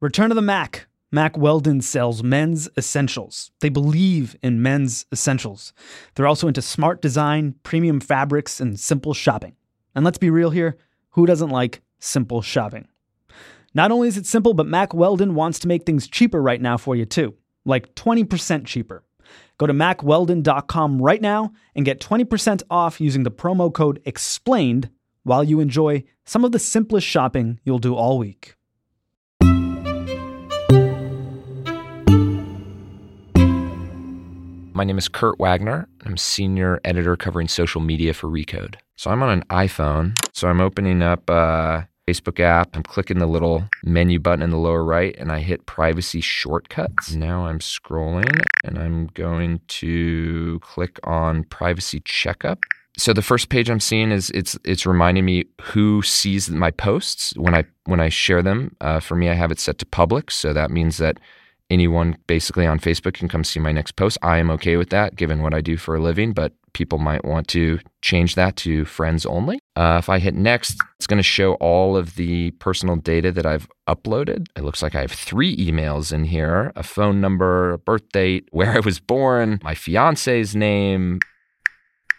Return to the Mac. Mack Weldon sells men's essentials. They believe in men's essentials. They're also into smart design, premium fabrics, and simple shopping. And let's be real here who doesn't like simple shopping? Not only is it simple, but Mack Weldon wants to make things cheaper right now for you too, like 20% cheaper. Go to mackweldon.com right now and get 20% off using the promo code EXPLAINED while you enjoy some of the simplest shopping you'll do all week. My name is Kurt Wagner. I'm senior editor covering social media for Recode. So I'm on an iPhone. So I'm opening up a Facebook app. I'm clicking the little menu button in the lower right and I hit privacy shortcuts. Now I'm scrolling and I'm going to click on privacy checkup. So the first page I'm seeing is it's it's reminding me who sees my posts when I when I share them. Uh, for me, I have it set to public, so that means that anyone basically on Facebook can come see my next post. I am okay with that given what I do for a living, but people might want to change that to friends only. Uh, if I hit next, it's going to show all of the personal data that I've uploaded. It looks like I have three emails in here a phone number, a birth date, where I was born, my fiance's name.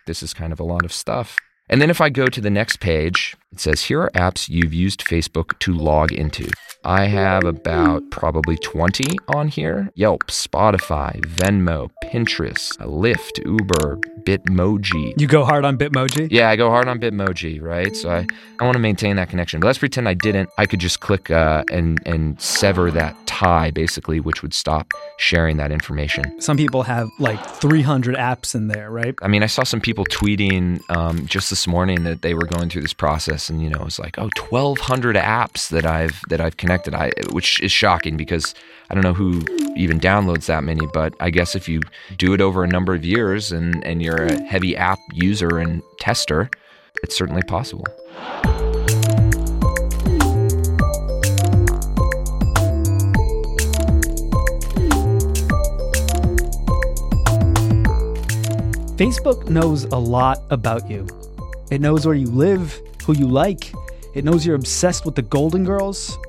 This is kind of a lot of stuff. And then if I go to the next page, it says here are apps you've used Facebook to log into. I have about probably 20 on here Yelp, Spotify, Venmo, Pinterest, Lyft, Uber, Bitmoji. You go hard on Bitmoji? Yeah, I go hard on Bitmoji, right? So I, I want to maintain that connection. But let's pretend I didn't. I could just click uh, and, and sever that tie, basically, which would stop sharing that information. Some people have like 300 apps in there, right? I mean, I saw some people tweeting um, just this morning that they were going through this process, and you know, it's like, oh, 1,200 apps that I've that I've connected. I, which is shocking because I don't know who even downloads that many, but I guess if you do it over a number of years and, and you're a heavy app user and tester, it's certainly possible. Facebook knows a lot about you. It knows where you live, who you like, it knows you're obsessed with the Golden Girls,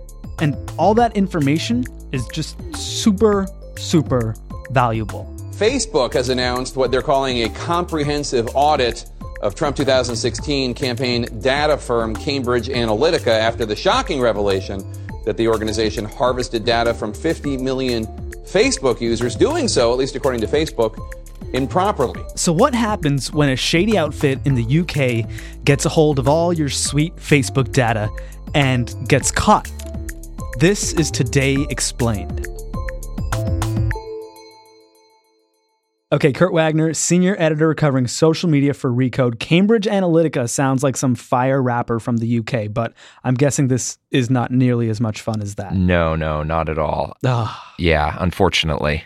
and all that information is just super, super valuable. Facebook has announced what they're calling a comprehensive audit of Trump 2016 campaign data firm Cambridge Analytica after the shocking revelation that the organization harvested data from 50 million Facebook users, doing so, at least according to Facebook, improperly. So, what happens when a shady outfit in the UK gets a hold of all your sweet Facebook data and gets caught? This is Today Explained. Okay, Kurt Wagner, senior editor covering social media for Recode. Cambridge Analytica sounds like some fire rapper from the UK, but I'm guessing this is not nearly as much fun as that. No, no, not at all. Ugh. Yeah, unfortunately.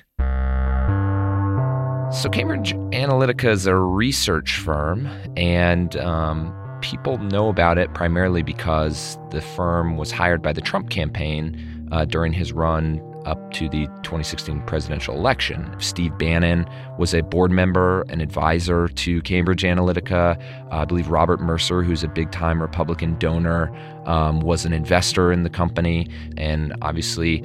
So, Cambridge Analytica is a research firm, and um, people know about it primarily because the firm was hired by the Trump campaign uh, during his run up to the 2016 presidential election. Steve Bannon was a board member, an advisor to Cambridge Analytica. Uh, I believe Robert Mercer, who's a big time Republican donor, um, was an investor in the company. And obviously,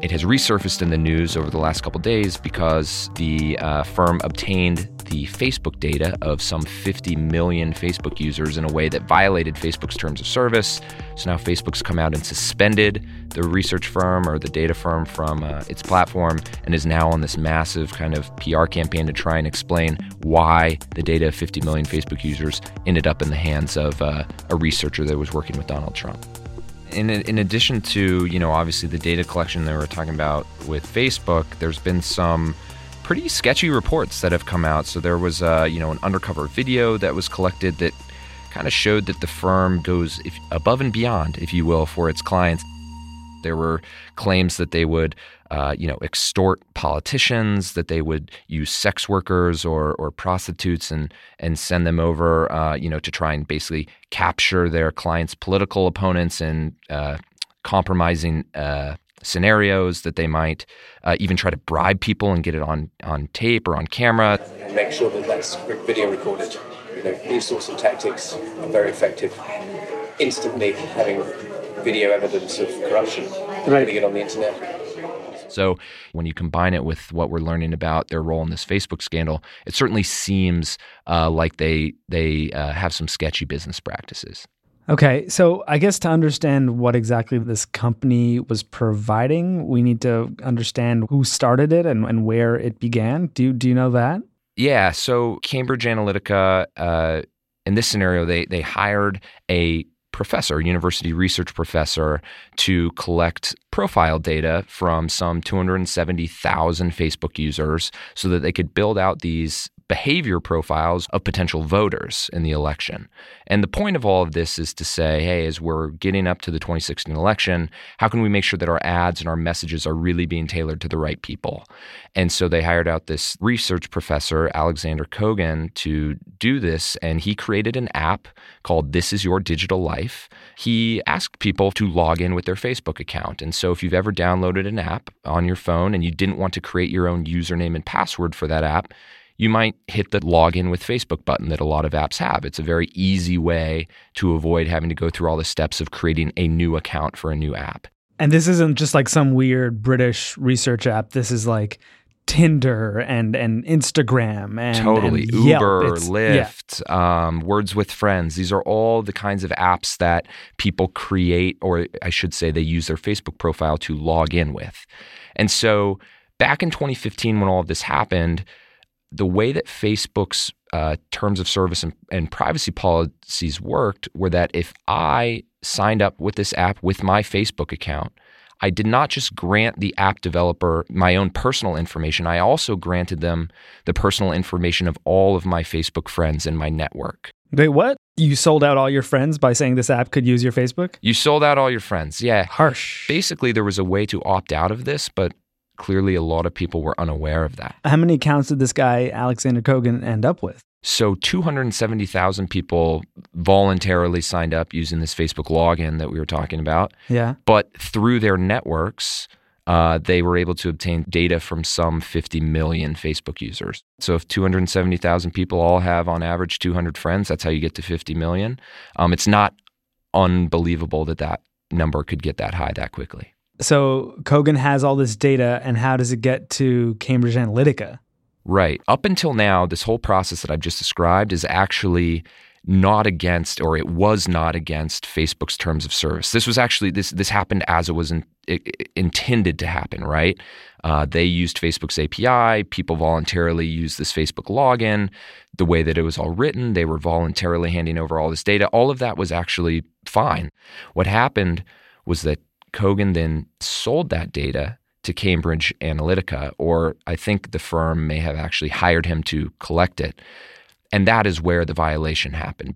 it has resurfaced in the news over the last couple days because the uh, firm obtained the Facebook data of some 50 million Facebook users in a way that violated Facebook's terms of service. So now Facebook's come out and suspended the research firm or the data firm from uh, its platform and is now on this massive kind of PR campaign to try and explain why the data of 50 million Facebook users ended up in the hands of uh, a researcher that was working with Donald Trump. In, in addition to, you know, obviously the data collection that we're talking about with Facebook, there's been some pretty sketchy reports that have come out. So there was, uh, you know, an undercover video that was collected that kind of showed that the firm goes if, above and beyond, if you will, for its clients. There were claims that they would, uh, you know, extort politicians, that they would use sex workers or, or prostitutes and and send them over, uh, you know, to try and basically capture their clients' political opponents and uh, compromising uh, scenarios that they might uh, even try to bribe people and get it on, on tape or on camera. And make sure that that's video recorded. You know, these sorts of tactics are very effective. Instantly having video evidence of corruption Right. putting it on the internet. So when you combine it with what we're learning about their role in this Facebook scandal, it certainly seems uh, like they they uh, have some sketchy business practices. Okay, so I guess to understand what exactly this company was providing, we need to understand who started it and, and where it began. Do you, do you know that? Yeah. So Cambridge Analytica, uh, in this scenario, they they hired a professor, university research professor, to collect profile data from some 270,000 Facebook users so that they could build out these behavior profiles of potential voters in the election. And the point of all of this is to say, hey, as we're getting up to the 2016 election, how can we make sure that our ads and our messages are really being tailored to the right people? And so they hired out this research professor, Alexander Kogan, to do this. And he created an app called This Is Your Digital Life. He asked people to log in with their Facebook account. And so if you've ever downloaded an app on your phone and you didn't want to create your own username and password for that app, you might hit the login with Facebook button that a lot of apps have. It's a very easy way to avoid having to go through all the steps of creating a new account for a new app. And this isn't just like some weird British research app. This is like Tinder and and Instagram and totally and. Uber, It's- yeah. Lyft, um, Words with Friends. These are all the kinds of apps that people create, or I should say, they use their Facebook profile to log in with. And so, back in 2015, when all of this happened, the way that Facebook's uh, terms of service and, and privacy policies worked were that if I signed up with this app with my Facebook account, I did not just grant the app developer my own personal information, I also granted them the personal information of all of my Facebook friends in my network. Wait, what? You sold out all your friends by saying this app could use your Facebook? You sold out all your friends. Yeah. Harsh. Basically, there was a way to opt out of this, but clearly a lot of people were unaware of that. How many accounts did this guy Alexander Kogan end up with? So 270,000 people voluntarily signed up using this Facebook login that we were talking about. Yeah. But through their networks, uh, they were able to obtain data from some 50 million Facebook users. So if 270,000 people all have on average 200 friends, that's how you get to 50 million. Um, it's not unbelievable that that number could get that high that quickly. So Kogan has all this data, and how does it get to Cambridge Analytica? Right. Up until now, this whole process that I've just described is actually not against, or it was not against Facebook's terms of service. This was actually this this happened as it was in, i i- intended to happen. Right. Uh, they used Facebook's API. People voluntarily used this Facebook login. The way that it was all written, they were voluntarily handing over all this data. All of that was actually fine. What happened was that Kogan then sold that data to Cambridge Analytica, or I think the firm may have actually hired him to collect it. And that is where the violation happened.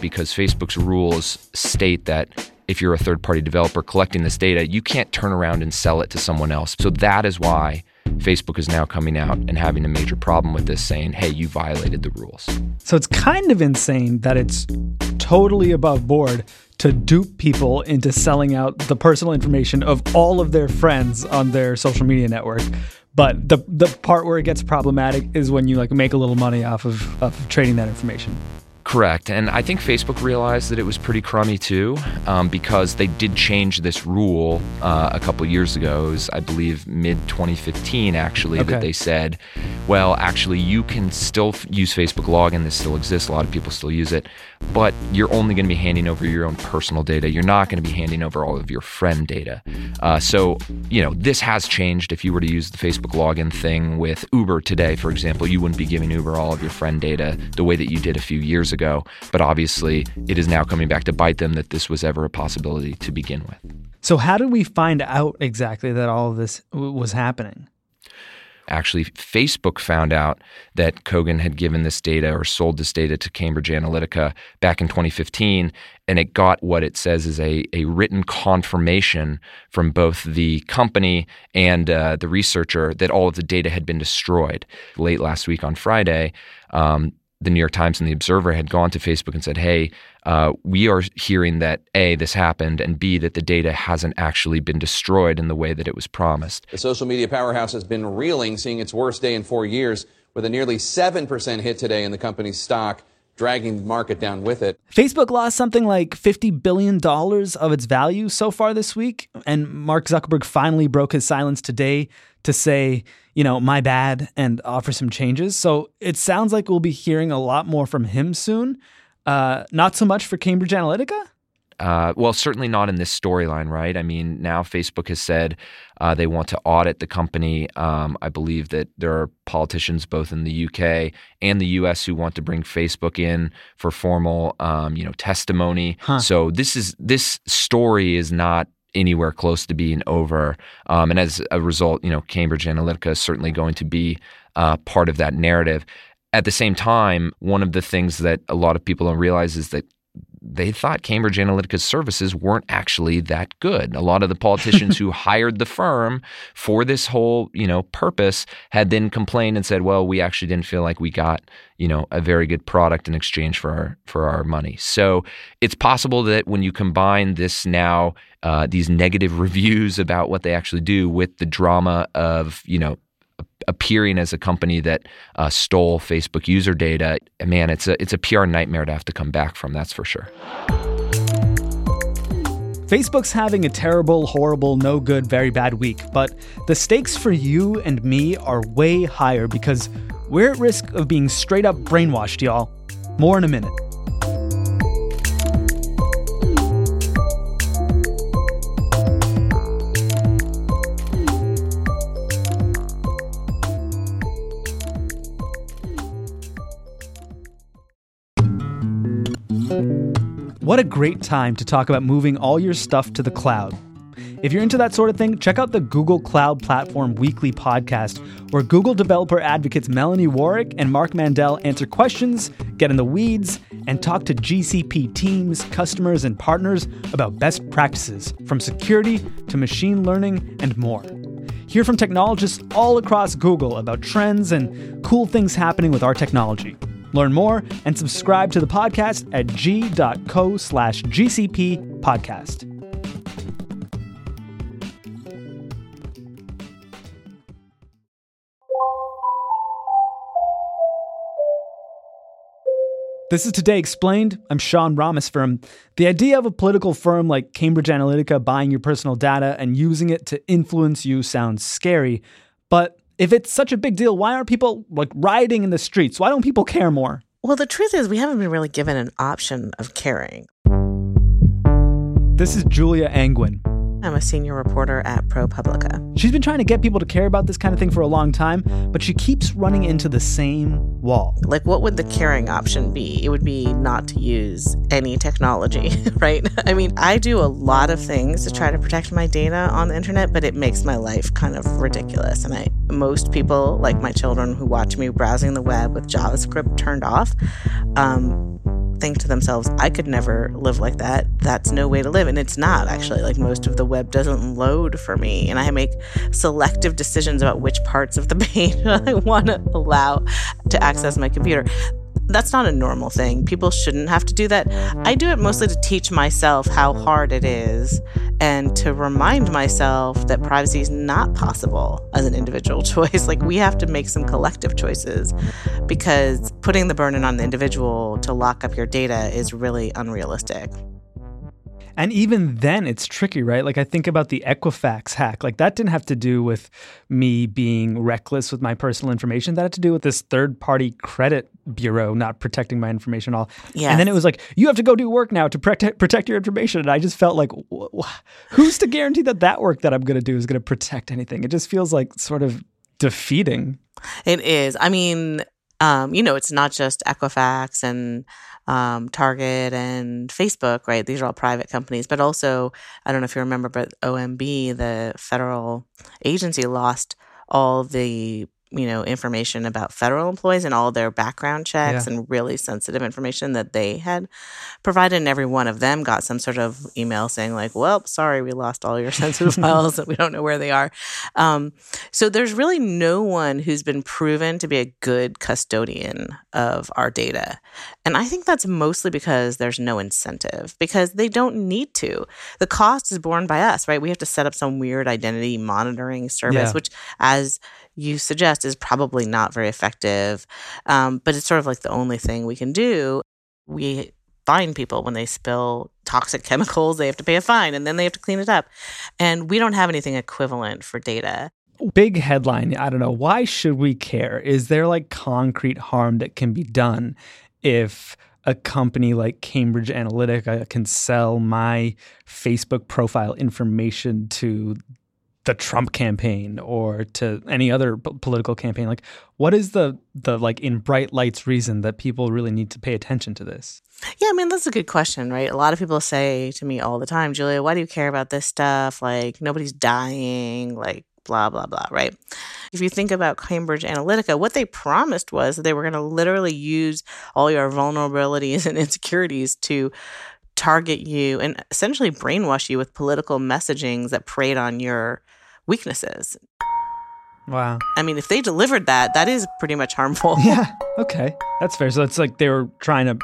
Because Facebook's rules state that if you're a third party developer collecting this data, you can't turn around and sell it to someone else. So that is why Facebook is now coming out and having a major problem with this, saying, hey, you violated the rules. So it's kind of insane that it's totally above board to dupe people into selling out the personal information of all of their friends on their social media network. But the the part where it gets problematic is when you like make a little money off of, of trading that information. Correct. And I think Facebook realized that it was pretty crummy too, um, because they did change this rule uh, a couple years ago. It was, I believe, mid 2015, actually, Okay. that they said, well, actually, you can still f- use Facebook login. This still exists. A lot of people still use it. But you're only going to be handing over your own personal data. You're not going to be handing over all of your friend data. Uh, so, you know, this has changed. If you were to use the Facebook login thing with Uber today, for example, you wouldn't be giving Uber all of your friend data the way that you did a few years ago. But obviously, it is now coming back to bite them that this was ever a possibility to begin with. So how did we find out exactly that all of this w- was happening? Actually, Facebook found out that Kogan had given this data or sold this data to Cambridge Analytica back in 2015, and it got what it says is a, a written confirmation from both the company and uh, the researcher that all of the data had been destroyed. Late last week on Friday, um, the New York Times and the Observer had gone to Facebook and said, "Hey, uh, we are hearing that a this happened, and b that the data hasn't actually been destroyed in the way that it was promised." The social media powerhouse has been reeling, seeing its worst day in four years with a nearly 7% hit today in the company's stock dragging the market down with it. Facebook lost something like $50 billion of its value so far this week. And Mark Zuckerberg finally broke his silence today to say, you know, my bad and offer some changes. So it sounds like we'll be hearing a lot more from him soon. Uh, not so much for Cambridge Analytica. Uh, well, certainly not in this storyline, right? I mean, now Facebook has said uh, they want to audit the company. Um, I believe that there are politicians both in the UK and the US who want to bring Facebook in for formal, um, you know, testimony. Huh. So this is this story is not anywhere close to being over. Um, and as a result, you know, Cambridge Analytica is certainly going to be uh, part of that narrative. At the same time, one of the things that a lot of people don't realize is that they thought Cambridge Analytica's services weren't actually that good. A lot of the politicians who hired the firm for this whole, you know, purpose had then complained and said, "Well, we actually didn't feel like we got, you know, a very good product in exchange for our for our money." So it's possible that when you combine this now, uh, these negative reviews about what they actually do with the drama of, you know, appearing as a company that uh, stole Facebook user data, man, it's a it's a PR nightmare to have to come back from. That's for sure. Facebook's having a terrible, horrible, no good, very bad week, but the stakes for you and me are way higher because we're at risk of being straight up brainwashed, y'all. More in a minute. What a great time to talk about moving all your stuff to the cloud. If you're into that sort of thing, check out the Google Cloud Platform Weekly podcast, where Google developer advocates Melanie Warrick and Mark Mandel answer questions, get in the weeds, and talk to GCP teams, customers, and partners about best practices, from security to machine learning and more. Hear from technologists all across Google about trends and cool things happening with our technology. Learn more and subscribe to the podcast at g.co slash GCP podcast. This is Today Explained. I'm Sean Rameswaram The idea of a political firm like Cambridge Analytica buying your personal data and using it to influence you sounds scary, but if it's such a big deal, why aren't people like rioting in the streets? Why don't people care more? Well, the truth is, we haven't been really given an option of caring. This is Julia Angwin. I'm a senior reporter at ProPublica. She's been trying to get people to care about this kind of thing for a long time, but she keeps running into the same wall. Like, what would the caring option be? It would be not to use any technology, right? I mean, I do a lot of things to try to protect my data on the internet, but it makes my life kind of ridiculous. And I, most people, like my children who watch me browsing the web with JavaScript turned off, um, think to themselves, I could never live like that. That's no way to live. And it's not actually. Like most of the web doesn't load for me. And I make selective decisions about which parts of the page I want to allow to access my computer that's not a normal thing. People shouldn't have to do that. I do it mostly to teach myself how hard it is and to remind myself that privacy is not possible as an individual choice. Like we have to make some collective choices because putting the burden on the individual to lock up your data is really unrealistic. And even then, it's tricky, right? Like, I think about the Equifax hack. Like, that didn't have to do with me being reckless with my personal information. That had to do with this third party credit bureau not protecting my information at all. Yes. And then it was like, you have to go do work now to protect, protect your information. And I just felt like, who's to guarantee that that work that I'm going to do is going to protect anything? It just feels like sort of defeating. It is. I mean, um, you know, it's not just Equifax and um, Target and Facebook, right? These are all private companies, but also, I don't know if you remember, but OMB, the federal agency, lost all the you know information about federal employees and all their background checks yeah. and really sensitive information that they had provided and every one of them got some sort of email saying like well sorry we lost all your sensitive files and we don't know where they are um, so there's really no one who's been proven to be a good custodian of our data and i think that's mostly because there's no incentive because they don't need to the cost is borne by us right we have to set up some weird identity monitoring service yeah. which as you suggest is probably not very effective. Um, but it's sort of like the only thing we can do. We fine people when they spill toxic chemicals, they have to pay a fine and then they have to clean it up. And we don't have anything equivalent for data. Big headline. I don't know. Why should we care? Is there like concrete harm that can be done if a company like Cambridge Analytica can sell my Facebook profile information to the Trump campaign or to any other p- political campaign like what is the the like in bright lights reason that people really need to pay attention to this? Yeah i mean that's a good question right? A lot of people say to me all the time julia why do you care about this stuff? Like nobody's dying like blah blah blah right? If you think about cambridge analytica what they promised was that they were going to literally use all your vulnerabilities and insecurities to target you and essentially brainwash you with political messagings that preyed on your weaknesses. Wow. I mean, if they delivered that, that is pretty much harmful. Yeah. Okay. That's fair. So it's like they were trying to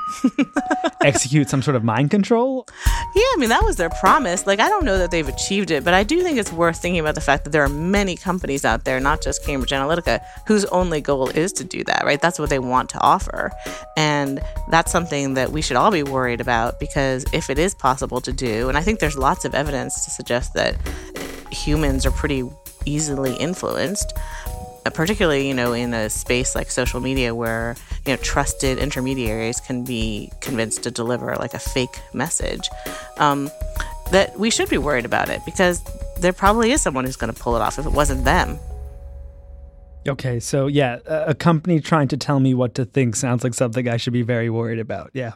execute some sort of mind control. Yeah, I mean, that was their promise. Like, I don't know that they've achieved it, but I do think it's worth thinking about the fact that there are many companies out there, not just Cambridge Analytica, whose only goal is to do that, right? That's what they want to offer. And that's something that we should all be worried about because if it is possible to do, and I think there's lots of evidence to suggest that humans are pretty easily influenced uh, particularly you know in a space like social media where you know trusted intermediaries can be convinced to deliver like a fake message um, that we should be worried about it because there probably is someone who's going to pull it off if it wasn't them. Okay so yeah a company trying to tell me what to think sounds like something i should be very worried about yeah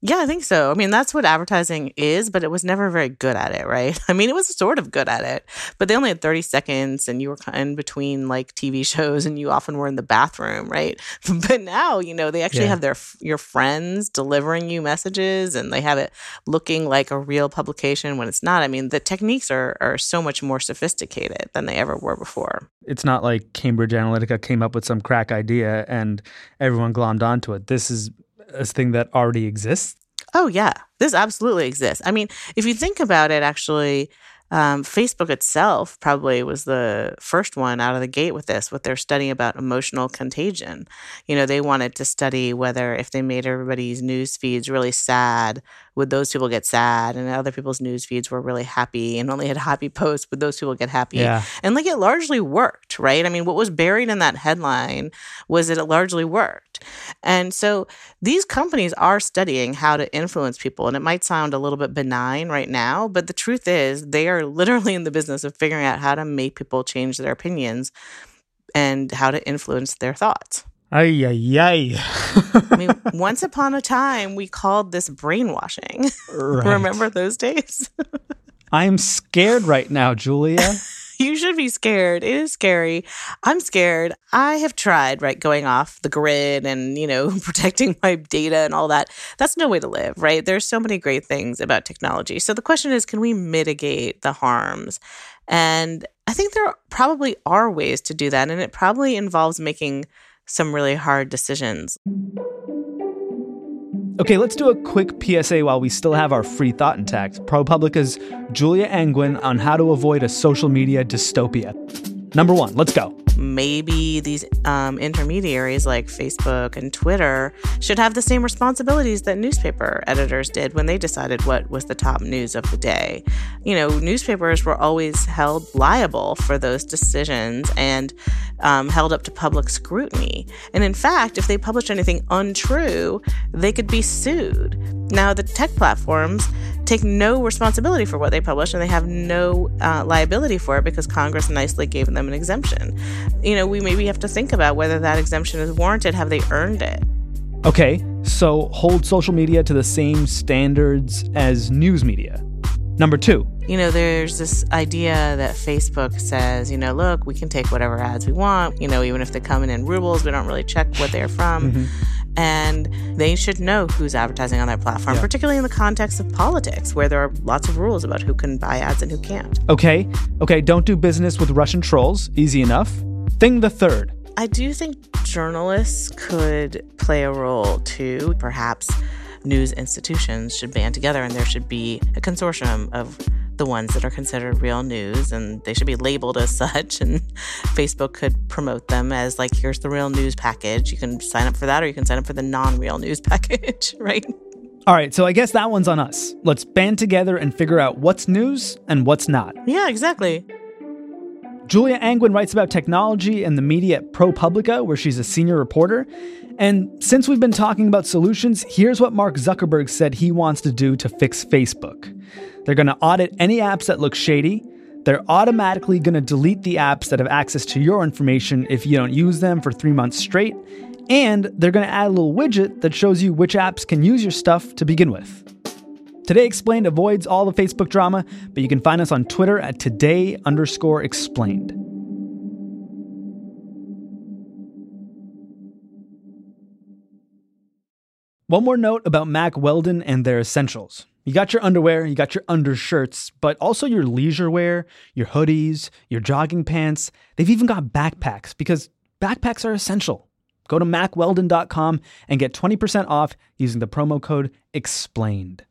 yeah, I think so. I mean, that's what advertising is, but it was never very good at it, right? I mean, it was sort of good at it, but they only had 30 seconds and you were in between like TV shows and you often were in the bathroom, right? But now, you know, they actually yeah. have their your friends delivering you messages and they have it looking like a real publication when it's not. I mean, the techniques are are so much more sophisticated than they ever were before. It's not like Cambridge Analytica came up with some crack idea and everyone glommed onto it. This is a thing that already exists? Oh, yeah. This absolutely exists. I mean, if you think about it, actually, um, Facebook itself probably was the first one out of the gate with this, with their study about emotional contagion. You know, they wanted to study whether if they made everybody's news feeds really sad, would those people get sad? And other people's news feeds were really happy and only had happy posts, would those people get happy? Yeah. And like it largely worked, right? I mean, what was buried in that headline was that it largely worked. And so these companies are studying how to influence people. And it might sound a little bit benign right now, but the truth is they are literally in the business of figuring out how to make people change their opinions and how to influence their thoughts. Ay, ay, ay. I mean, once upon a time, we called this brainwashing. Right. Remember those days? I'm scared right now, Julia. you should be scared. It is scary. I'm scared. I have tried, right, going off the grid and, you know, protecting my data and all that. That's no way to live, right? There's so many great things about technology. So the question is can we mitigate the harms? And I think there probably are ways to do that. And it probably involves making some really hard decisions. Okay, let's do a quick PSA while we still have our free thought intact. ProPublica's Julia Angwin on how to avoid a social media dystopia. Number one, let's go maybe these um, intermediaries like Facebook and Twitter should have the same responsibilities that newspaper editors did when they decided what was the top news of the day. You know, newspapers were always held liable for those decisions and um, held up to public scrutiny. And in fact, if they published anything untrue, they could be sued. Now, the tech platforms take no responsibility for what they publish and they have no uh, liability for it because Congress nicely gave them an exemption. You know, we maybe have to think about whether that exemption is warranted. Have they earned it? Okay, so hold social media to the same standards as news media. Number two. You know, there's this idea that Facebook says, you know, look, we can take whatever ads we want, you know, even if they come in in rubles, we don't really check what they're from. Mm-hmm and they should know who's advertising on their platform, yeah. particularly in the context of politics, where there are lots of rules about who can buy ads and who can't. Okay, okay, don't do business with Russian trolls. Easy enough. Thing the third. I do think journalists could play a role too. Perhaps news institutions should band together and there should be a consortium of the ones that are considered real news and they should be labeled as such. And Facebook could promote them as like, here's the real news package. You can sign up for that or you can sign up for the non real news package, right? All right, so I guess that one's on us. Let's band together and figure out what's news and what's not. Yeah, exactly. Julia Angwin writes about technology and the media at ProPublica, where she's a senior reporter. And since we've been talking about solutions, here's what Mark Zuckerberg said he wants to do to fix Facebook. They're going to audit any apps that look shady. They're automatically going to delete the apps that have access to your information if you don't use them for three months straight. And they're going to add a little widget that shows you which apps can use your stuff to begin with. Today Explained avoids all the Facebook drama, but you can find us on Twitter at today underscore explained. One more note about Mack Weldon and their essentials. You got your underwear, you got your undershirts, but also your leisure wear, your hoodies, your jogging pants. They've even got backpacks because backpacks are essential. Go to mackweldon.com and get 20% off using the promo code EXPLAINED.